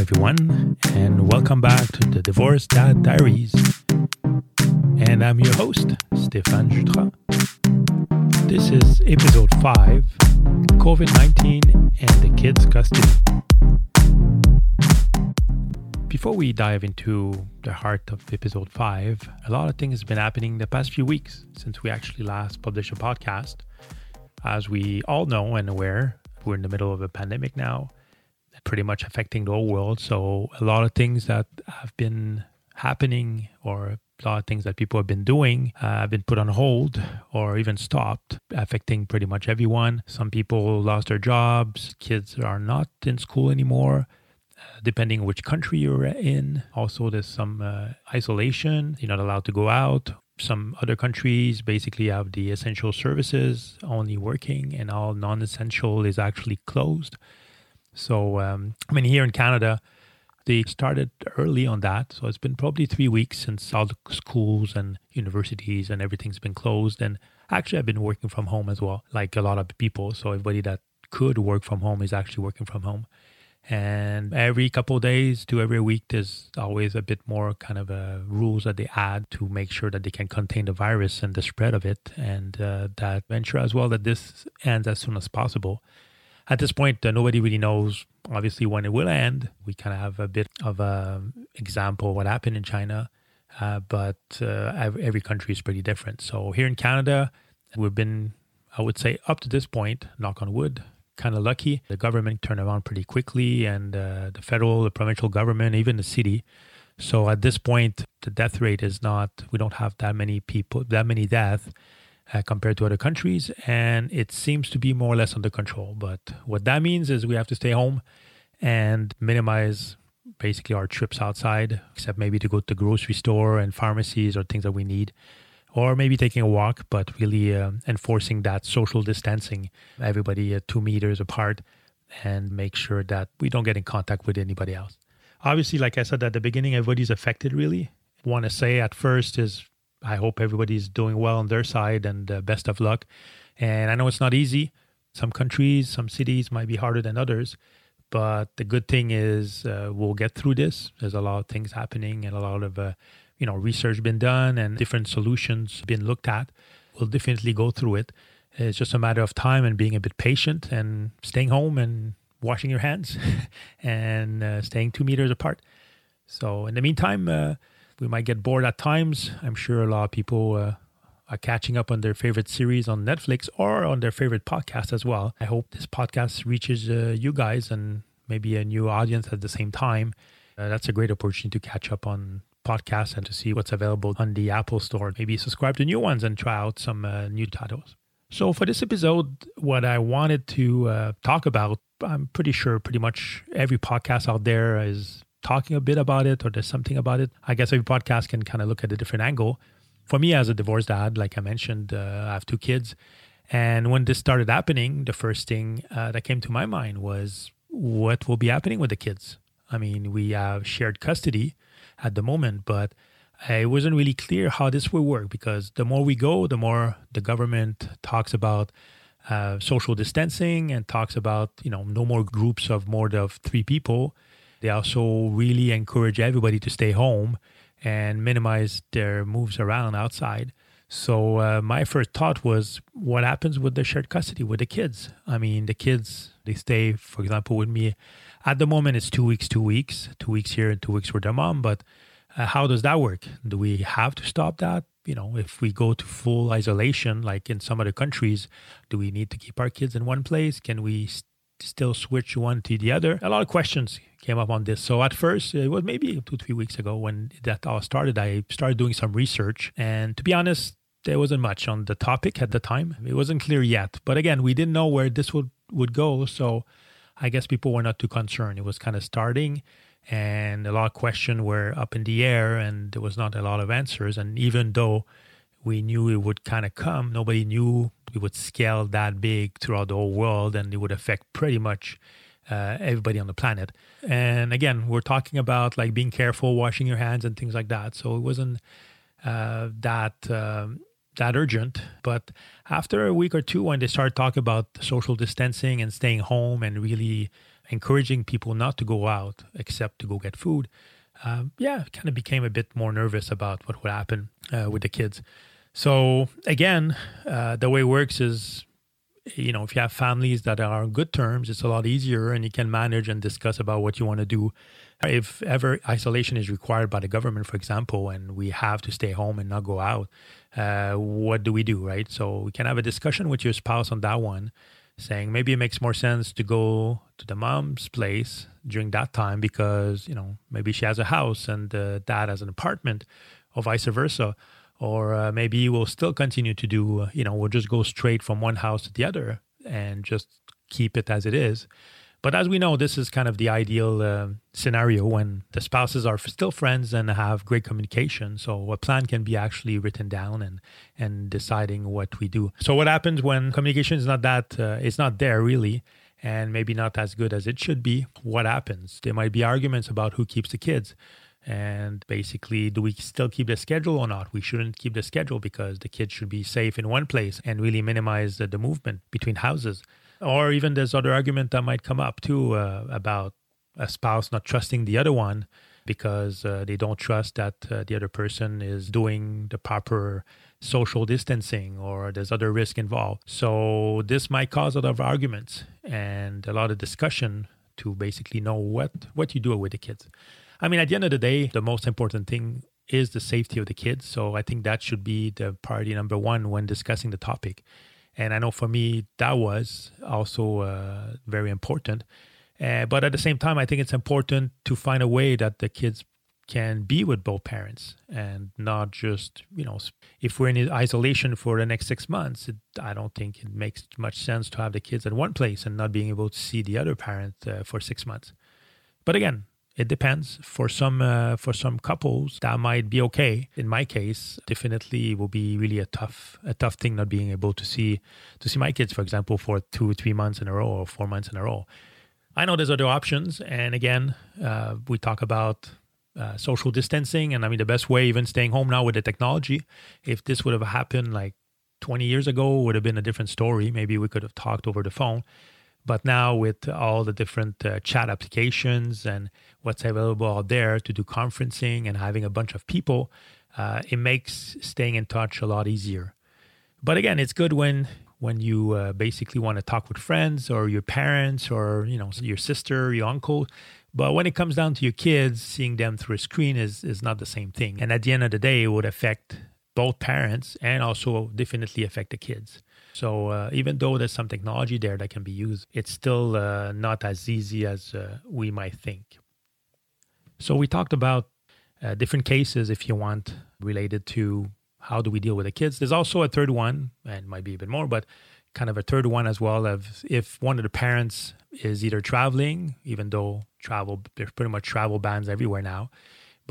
everyone, and welcome back to the Divorce Dad Diaries. And I'm your host, Stéphane Jutras. This is episode 5 COVID 19 and the kids' custody. Before we dive into the heart of episode 5, a lot of things have been happening the past few weeks since we actually last published a podcast. As we all know and aware, we're in the middle of a pandemic now pretty much affecting the whole world. So a lot of things that have been happening or a lot of things that people have been doing uh, have been put on hold or even stopped, affecting pretty much everyone. Some people lost their jobs. Kids are not in school anymore. Uh, depending which country you're in, also there's some uh, isolation. You're not allowed to go out. Some other countries basically have the essential services only working, and all non-essential is actually closed. So, um, I mean, here in Canada, they started early on that. So it's been probably three weeks since all the schools and universities and everything's been closed. And actually, I've been working from home as well, like a lot of people. So everybody that could work from home is actually working from home. And every couple of days to every week, there's always a bit more kind of uh, rules that they add to make sure that they can contain the virus and the spread of it, and uh, that ensure as well that this ends as soon as possible at this point, uh, nobody really knows, obviously, when it will end. We kind of have a bit of an example of what happened in China, uh, but uh, every country is pretty different. So here in Canada, we've been, I would say, up to this point, knock on wood, kind of lucky. The government turned around pretty quickly, and uh, the federal, the provincial government, even the city. So at this point, the death rate is not, we don't have that many people, that many deaths uh, compared to other countries, and it seems to be more or less under control. But what that means is we have to stay home and minimize basically our trips outside, except maybe to go to the grocery store and pharmacies or things that we need, or maybe taking a walk, but really uh, enforcing that social distancing, everybody uh, two meters apart, and make sure that we don't get in contact with anybody else. Obviously, like I said at the beginning, everybody's affected really. Want to say at first is I hope everybody's doing well on their side and uh, best of luck. And I know it's not easy. Some countries, some cities might be harder than others. But the good thing is uh, we'll get through this. There's a lot of things happening and a lot of uh, you know research been done and different solutions been looked at. We'll definitely go through it. It's just a matter of time and being a bit patient and staying home and washing your hands and uh, staying two meters apart. So in the meantime, uh, we might get bored at times. I'm sure a lot of people uh, are catching up on their favorite series on Netflix or on their favorite podcast as well. I hope this podcast reaches uh, you guys and maybe a new audience at the same time. Uh, that's a great opportunity to catch up on podcasts and to see what's available on the Apple Store. Maybe subscribe to new ones and try out some uh, new titles. So, for this episode, what I wanted to uh, talk about, I'm pretty sure pretty much every podcast out there is talking a bit about it or there's something about it. I guess every podcast can kind of look at a different angle. For me, as a divorced dad, like I mentioned, uh, I have two kids. And when this started happening, the first thing uh, that came to my mind was what will be happening with the kids? I mean, we have shared custody at the moment, but it wasn't really clear how this will work because the more we go, the more the government talks about uh, social distancing and talks about you know no more groups of more than three people they also really encourage everybody to stay home and minimize their moves around outside. So uh, my first thought was, what happens with the shared custody with the kids? I mean, the kids they stay, for example, with me. At the moment, it's two weeks, two weeks, two weeks here and two weeks with their mom. But uh, how does that work? Do we have to stop that? You know, if we go to full isolation, like in some other countries, do we need to keep our kids in one place? Can we still switch one to the other? A lot of questions came up on this. So at first, it was maybe two, three weeks ago when that all started, I started doing some research. And to be honest, there wasn't much on the topic at the time. It wasn't clear yet. But again, we didn't know where this would, would go. So I guess people were not too concerned. It was kind of starting and a lot of questions were up in the air and there was not a lot of answers. And even though we knew it would kind of come, nobody knew it would scale that big throughout the whole world and it would affect pretty much uh, everybody on the planet. And again, we're talking about like being careful, washing your hands, and things like that. So it wasn't uh, that um, that urgent. But after a week or two, when they started talking about social distancing and staying home and really encouraging people not to go out except to go get food, uh, yeah, kind of became a bit more nervous about what would happen uh, with the kids. So again, uh, the way it works is, you know, if you have families that are on good terms, it's a lot easier, and you can manage and discuss about what you want to do. If ever isolation is required by the government, for example, and we have to stay home and not go out, uh, what do we do, right? So we can have a discussion with your spouse on that one saying maybe it makes more sense to go to the mom's place during that time because you know maybe she has a house and the dad has an apartment or vice versa or uh, maybe we'll still continue to do uh, you know we'll just go straight from one house to the other and just keep it as it is but as we know, this is kind of the ideal uh, scenario when the spouses are still friends and have great communication. So a plan can be actually written down and and deciding what we do. So what happens when communication is not that uh, it's not there really, and maybe not as good as it should be? What happens? There might be arguments about who keeps the kids. And basically, do we still keep the schedule or not? We shouldn't keep the schedule because the kids should be safe in one place and really minimize the, the movement between houses. Or even there's other argument that might come up too uh, about a spouse not trusting the other one because uh, they don't trust that uh, the other person is doing the proper social distancing or there's other risk involved. So this might cause a lot of arguments and a lot of discussion to basically know what what you do with the kids. I mean, at the end of the day, the most important thing is the safety of the kids. So I think that should be the priority number one when discussing the topic. And I know for me, that was also uh, very important. Uh, but at the same time, I think it's important to find a way that the kids can be with both parents and not just, you know, if we're in isolation for the next six months, it, I don't think it makes much sense to have the kids at one place and not being able to see the other parent uh, for six months. But again, it depends. For some uh, for some couples, that might be okay. In my case, definitely will be really a tough a tough thing not being able to see to see my kids, for example, for two three months in a row or four months in a row. I know there's other options, and again, uh, we talk about uh, social distancing, and I mean the best way, even staying home now with the technology. If this would have happened like 20 years ago, would have been a different story. Maybe we could have talked over the phone. But now with all the different uh, chat applications and what's available out there to do conferencing and having a bunch of people, uh, it makes staying in touch a lot easier. But again, it's good when when you uh, basically want to talk with friends or your parents or you know your sister, your uncle. But when it comes down to your kids, seeing them through a screen is is not the same thing. And at the end of the day, it would affect both parents and also definitely affect the kids. So uh, even though there's some technology there that can be used, it's still uh, not as easy as uh, we might think. So we talked about uh, different cases, if you want, related to how do we deal with the kids. There's also a third one, and might be a bit more, but kind of a third one as well of if one of the parents is either traveling, even though travel there's pretty much travel bans everywhere now,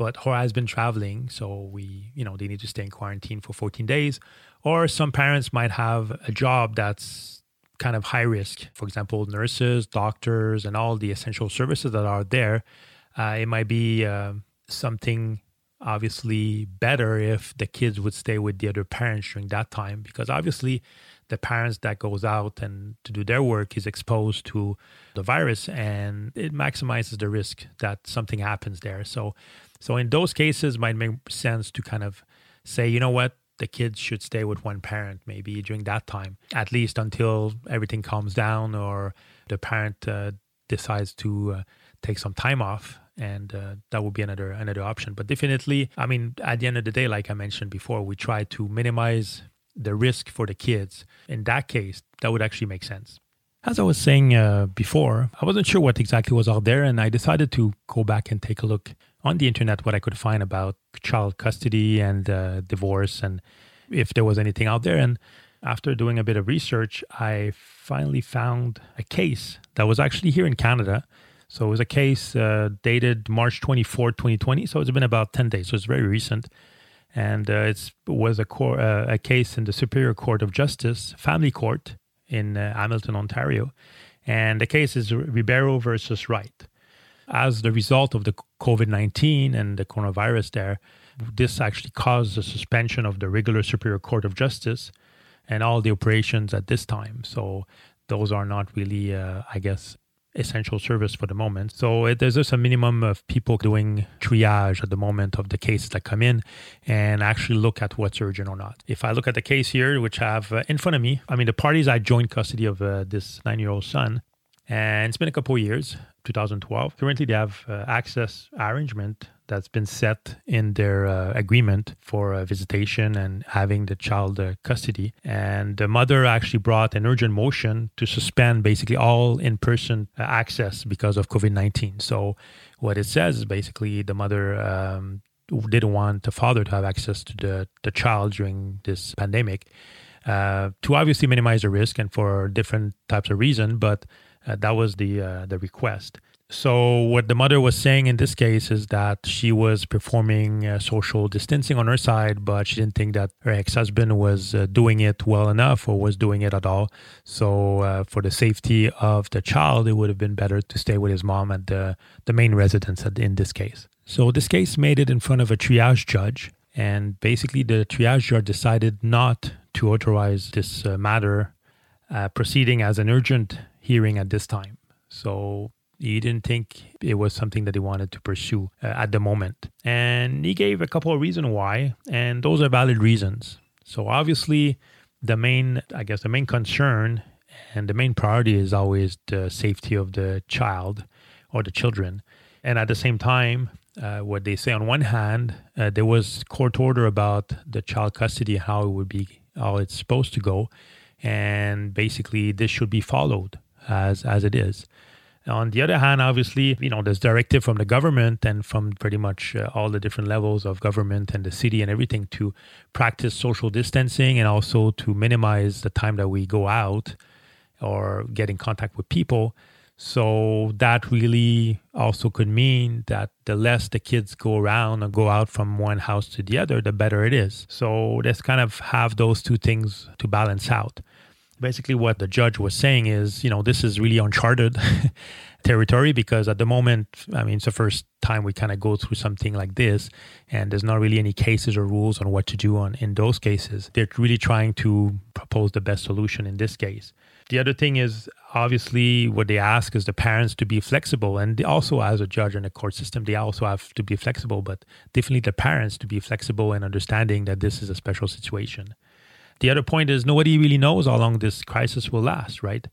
but or has been traveling, so we you know they need to stay in quarantine for 14 days, or some parents might have a job that's kind of high risk. For example, nurses, doctors, and all the essential services that are there. Uh, it might be uh, something obviously better if the kids would stay with the other parents during that time because obviously the parents that goes out and to do their work is exposed to the virus and it maximizes the risk that something happens there so so in those cases might make sense to kind of say you know what the kids should stay with one parent maybe during that time, at least until everything calms down or the parent uh, decides to uh, take some time off. And uh, that would be another another option. But definitely, I mean, at the end of the day, like I mentioned before, we try to minimize the risk for the kids. In that case, that would actually make sense. As I was saying uh, before, I wasn't sure what exactly was out there, and I decided to go back and take a look on the internet what I could find about child custody and uh, divorce and if there was anything out there. And after doing a bit of research, I finally found a case that was actually here in Canada. So it was a case uh, dated March 24, 2020. So it's been about 10 days. So it's very recent. And uh, it was a, cor- uh, a case in the Superior Court of Justice, Family Court in uh, Hamilton, Ontario. And the case is Ribeiro versus Wright as the result of the COVID 19 and the coronavirus there, this actually caused the suspension of the regular Superior Court of Justice and all the operations at this time. So those are not really, uh, I guess, essential service for the moment. So it, there's just a minimum of people doing triage at the moment of the cases that come in and actually look at what's urgent or not. If I look at the case here, which I have uh, in front of me, I mean, the parties I joint custody of uh, this nine year old son, and it's been a couple years, 2012. Currently, they have uh, access arrangement that's been set in their uh, agreement for uh, visitation and having the child uh, custody. And the mother actually brought an urgent motion to suspend basically all in person uh, access because of COVID 19. So, what it says is basically the mother um, didn't want the father to have access to the, the child during this pandemic uh, to obviously minimize the risk and for different types of reason, but that was the the request. So what the mother was saying in this case is that she was performing uh, social distancing on her side, but she didn't think that her ex-husband was uh, doing it well enough or was doing it at all. So uh, for the safety of the child, it would have been better to stay with his mom at the the main residence in this case. So this case made it in front of a triage judge, and basically the triage judge decided not to authorize this uh, matter uh, proceeding as an urgent hearing at this time. So he didn't think it was something that he wanted to pursue uh, at the moment. And he gave a couple of reasons why, and those are valid reasons. So obviously, the main, I guess, the main concern and the main priority is always the safety of the child or the children. And at the same time, uh, what they say on one hand, uh, there was court order about the child custody, how it would be, how it's supposed to go, and basically this should be followed as as it is. On the other hand, obviously, you know, there's directive from the government and from pretty much uh, all the different levels of government and the city and everything to practice social distancing and also to minimize the time that we go out or get in contact with people. So that really also could mean that the less the kids go around or go out from one house to the other, the better it is. So let's kind of have those two things to balance out basically what the judge was saying is, you know, this is really uncharted territory because at the moment, I mean, it's the first time we kind of go through something like this, and there's not really any cases or rules on what to do on in those cases. They're really trying to propose the best solution in this case. The other thing is obviously what they ask is the parents to be flexible, and also as a judge in a court system, they also have to be flexible, but definitely the parents to be flexible and understanding that this is a special situation. The other point is nobody really knows how long this crisis will last, right?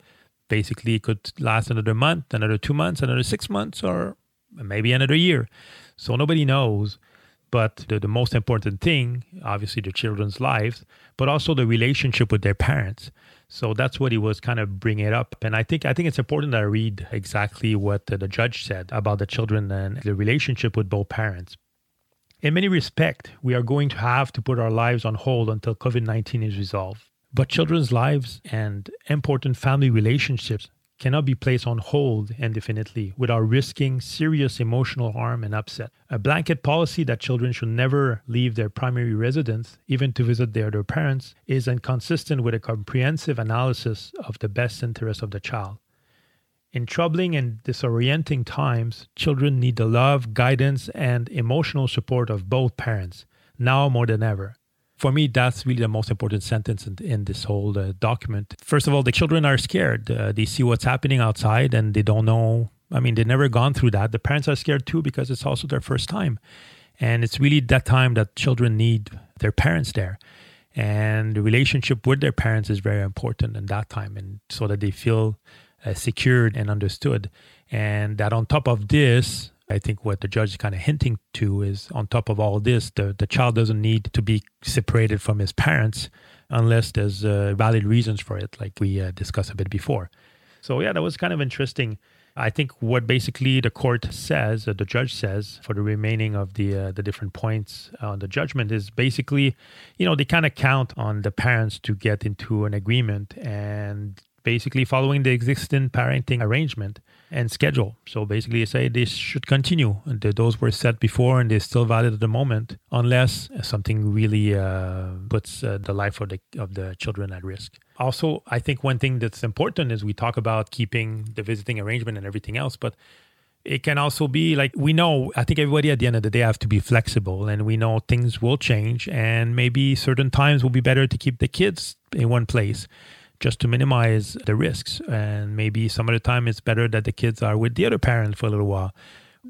Basically, it could last another month, another two months, another six months, or maybe another year. So nobody knows. But the, the most important thing, obviously, the children's lives, but also the relationship with their parents. So that's what he was kind of bringing up. And I think I think it's important that I read exactly what the, the judge said about the children and the relationship with both parents in many respects, we are going to have to put our lives on hold until COVID 19 is resolved. But children's lives and important family relationships cannot be placed on hold indefinitely without risking serious emotional harm and upset. A blanket policy that children should never leave their primary residence, even to visit their other parents, is inconsistent with a comprehensive analysis of the best interest of the child. In troubling and disorienting times, children need the love, guidance, and emotional support of both parents, now more than ever. For me, that's really the most important sentence in, in this whole uh, document. First of all, the children are scared. Uh, they see what's happening outside and they don't know. I mean, they've never gone through that. The parents are scared too because it's also their first time. And it's really that time that children need their parents there. And the relationship with their parents is very important in that time, and so that they feel uh, secured and understood. And that on top of this, I think what the judge is kind of hinting to is on top of all this, the, the child doesn't need to be separated from his parents unless there's uh, valid reasons for it, like we uh, discussed a bit before. So, yeah, that was kind of interesting. I think what basically the court says, the judge says, for the remaining of the uh, the different points on the judgment is basically, you know, they kind of count on the parents to get into an agreement and basically following the existing parenting arrangement and schedule. So basically, say this should continue. And those were set before and they're still valid at the moment, unless something really uh, puts uh, the life of the of the children at risk. Also, I think one thing that's important is we talk about keeping the visiting arrangement and everything else, but it can also be like we know i think everybody at the end of the day have to be flexible and we know things will change and maybe certain times will be better to keep the kids in one place just to minimize the risks. And maybe some of the time it's better that the kids are with the other parent for a little while.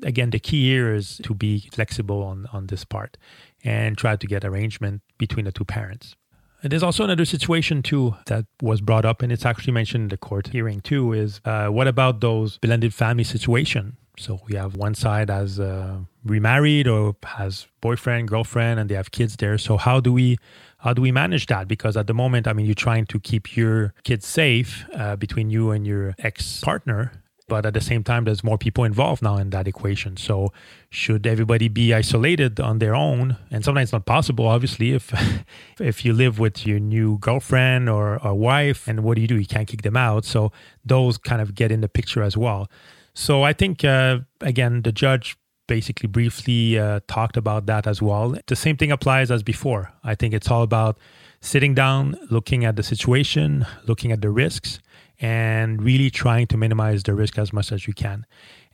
Again, the key here is to be flexible on, on this part and try to get arrangement between the two parents. And there's also another situation too that was brought up, and it's actually mentioned in the court hearing too. Is uh, what about those blended family situation? So we have one side as uh, remarried or has boyfriend, girlfriend, and they have kids there. So how do we how do we manage that? Because at the moment, I mean, you're trying to keep your kids safe uh, between you and your ex partner, but at the same time there's more people involved now in that equation. So should everybody be isolated on their own? And sometimes it's not possible obviously if if you live with your new girlfriend or a wife and what do you do? You can't kick them out. So those kind of get in the picture as well. So i think uh, again the judge basically briefly uh, talked about that as well. The same thing applies as before. I think it's all about sitting down looking at the situation looking at the risks and really trying to minimize the risk as much as you can.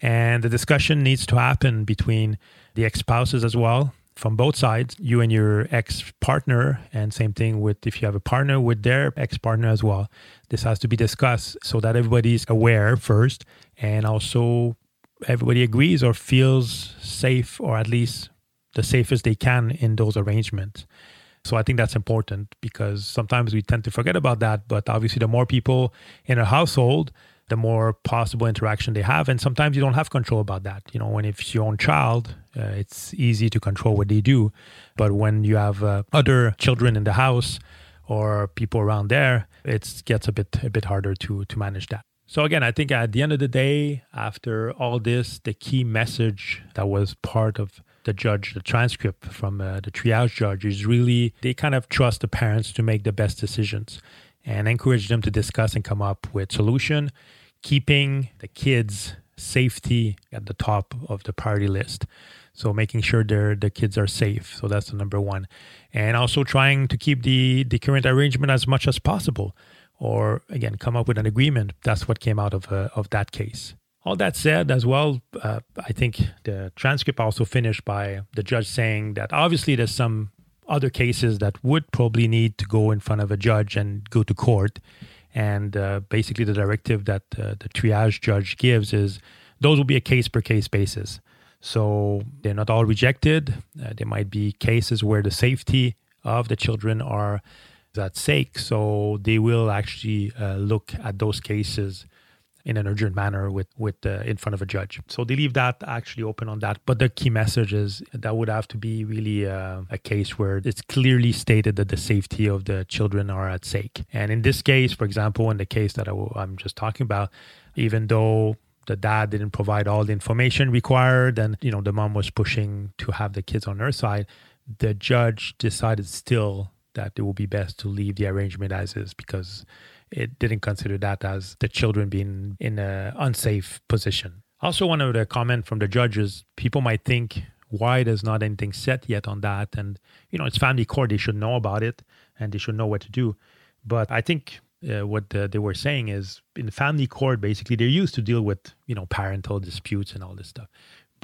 And the discussion needs to happen between the ex spouses as well, from both sides, you and your ex partner, and same thing with if you have a partner with their ex partner as well. This has to be discussed so that everybody's aware first, and also everybody agrees or feels safe, or at least the safest they can in those arrangements. So I think that's important because sometimes we tend to forget about that. But obviously, the more people in a household, the more possible interaction they have. And sometimes you don't have control about that. You know, when it's your own child, uh, it's easy to control what they do. But when you have uh, other children in the house or people around there, it gets a bit a bit harder to to manage that. So again, I think at the end of the day, after all this, the key message that was part of the judge, the transcript from uh, the triage judge is really, they kind of trust the parents to make the best decisions and encourage them to discuss and come up with solution, keeping the kids' safety at the top of the priority list. So making sure their the kids are safe. So that's the number one. And also trying to keep the, the current arrangement as much as possible. Or again, come up with an agreement. That's what came out of, uh, of that case. All that said, as well, uh, I think the transcript also finished by the judge saying that obviously there's some other cases that would probably need to go in front of a judge and go to court. And uh, basically, the directive that uh, the triage judge gives is those will be a case per case basis. So they're not all rejected. Uh, there might be cases where the safety of the children are at stake. So they will actually uh, look at those cases in an urgent manner with with uh, in front of a judge. So they leave that actually open on that. But the key message is that would have to be really uh, a case where it's clearly stated that the safety of the children are at stake. And in this case, for example, in the case that i w- I'm just talking about, even though the dad didn't provide all the information required and you know the mom was pushing to have the kids on her side the judge decided still that it would be best to leave the arrangement as is because it didn't consider that as the children being in an unsafe position. Also, one of the comment from the judges, people might think, why there's not anything set yet on that? And, you know, it's family court, they should know about it and they should know what to do. But I think uh, what the, they were saying is in family court, basically, they're used to deal with, you know, parental disputes and all this stuff.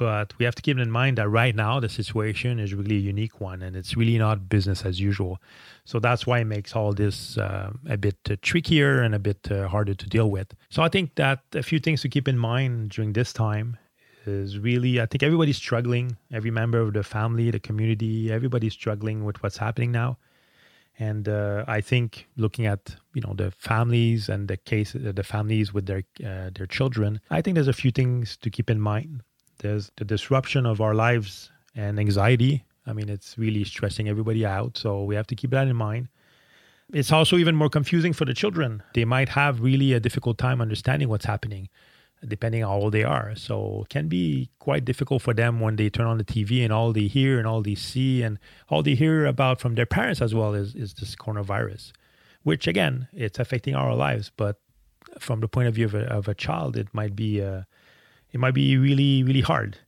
But we have to keep in mind that right now the situation is really a unique one and it's really not business as usual. So that's why it makes all this uh, a bit uh, trickier and a bit uh, harder to deal with. So I think that a few things to keep in mind during this time is really, I think everybody's struggling. Every member of the family, the community, everybody's struggling with what's happening now. And uh, I think looking at you know the families and the case, the families with their uh, their children, I think there's a few things to keep in mind. There's the disruption of our lives and anxiety. I mean, it's really stressing everybody out. So we have to keep that in mind. It's also even more confusing for the children. They might have really a difficult time understanding what's happening, depending on how old they are. So it can be quite difficult for them when they turn on the TV and all they hear and all they see and all they hear about from their parents as well is, is this coronavirus, which again, it's affecting our lives. But from the point of view of a, of a child, it might be a, it might be really, really hard.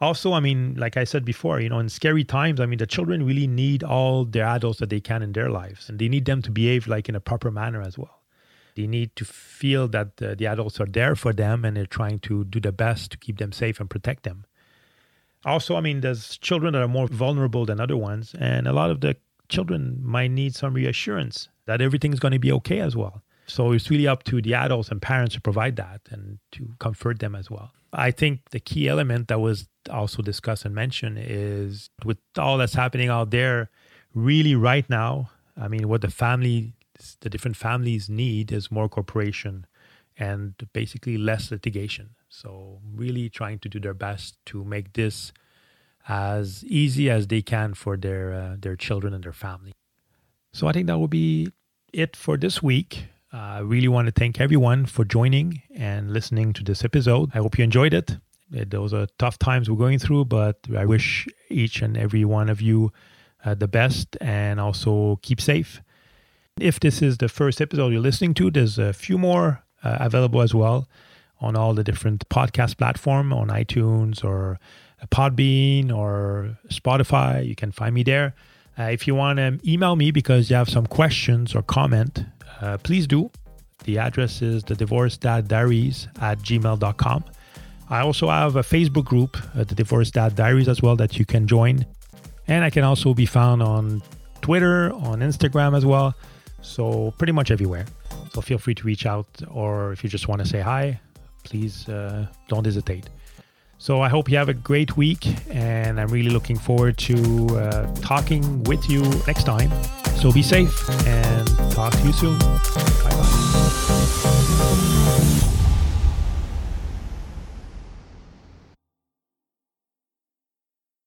Also, I mean, like I said before, you know, in scary times, I mean, the children really need all the adults that they can in their lives, and they need them to behave like in a proper manner as well. They need to feel that the, the adults are there for them and they're trying to do the best to keep them safe and protect them. Also, I mean, there's children that are more vulnerable than other ones, and a lot of the children might need some reassurance that everything's going to be okay as well So it's really up to the adults and parents to provide that and to comfort them as well. I think the key element that was also discussed and mentioned is with all that's happening out there, really right now, I mean, what the family, the different families need is more cooperation and basically less litigation. So, really trying to do their best to make this as easy as they can for their uh, their children and their family. So, I think that will be it for this week. Uh, I really want to thank everyone for joining and listening to this episode. I hope you enjoyed it. Those are tough times we're going through, but I wish each and every one of you uh, the best and also keep safe. If this is the first episode you're listening to, there's a few more uh, available as well on all the different podcast platform on iTunes or Podbean or Spotify. You can find me there. Uh, if you want to email me because you have some questions or comment, uh, please do. The address is the divorce dad diaries at gmail.com. I also have a Facebook group, uh, the Divorce Dad Diaries, as well, that you can join. And I can also be found on Twitter, on Instagram as well. So, pretty much everywhere. So, feel free to reach out, or if you just want to say hi, please uh, don't hesitate. So, I hope you have a great week, and I'm really looking forward to uh, talking with you next time. So, be safe and talk to you soon. Bye.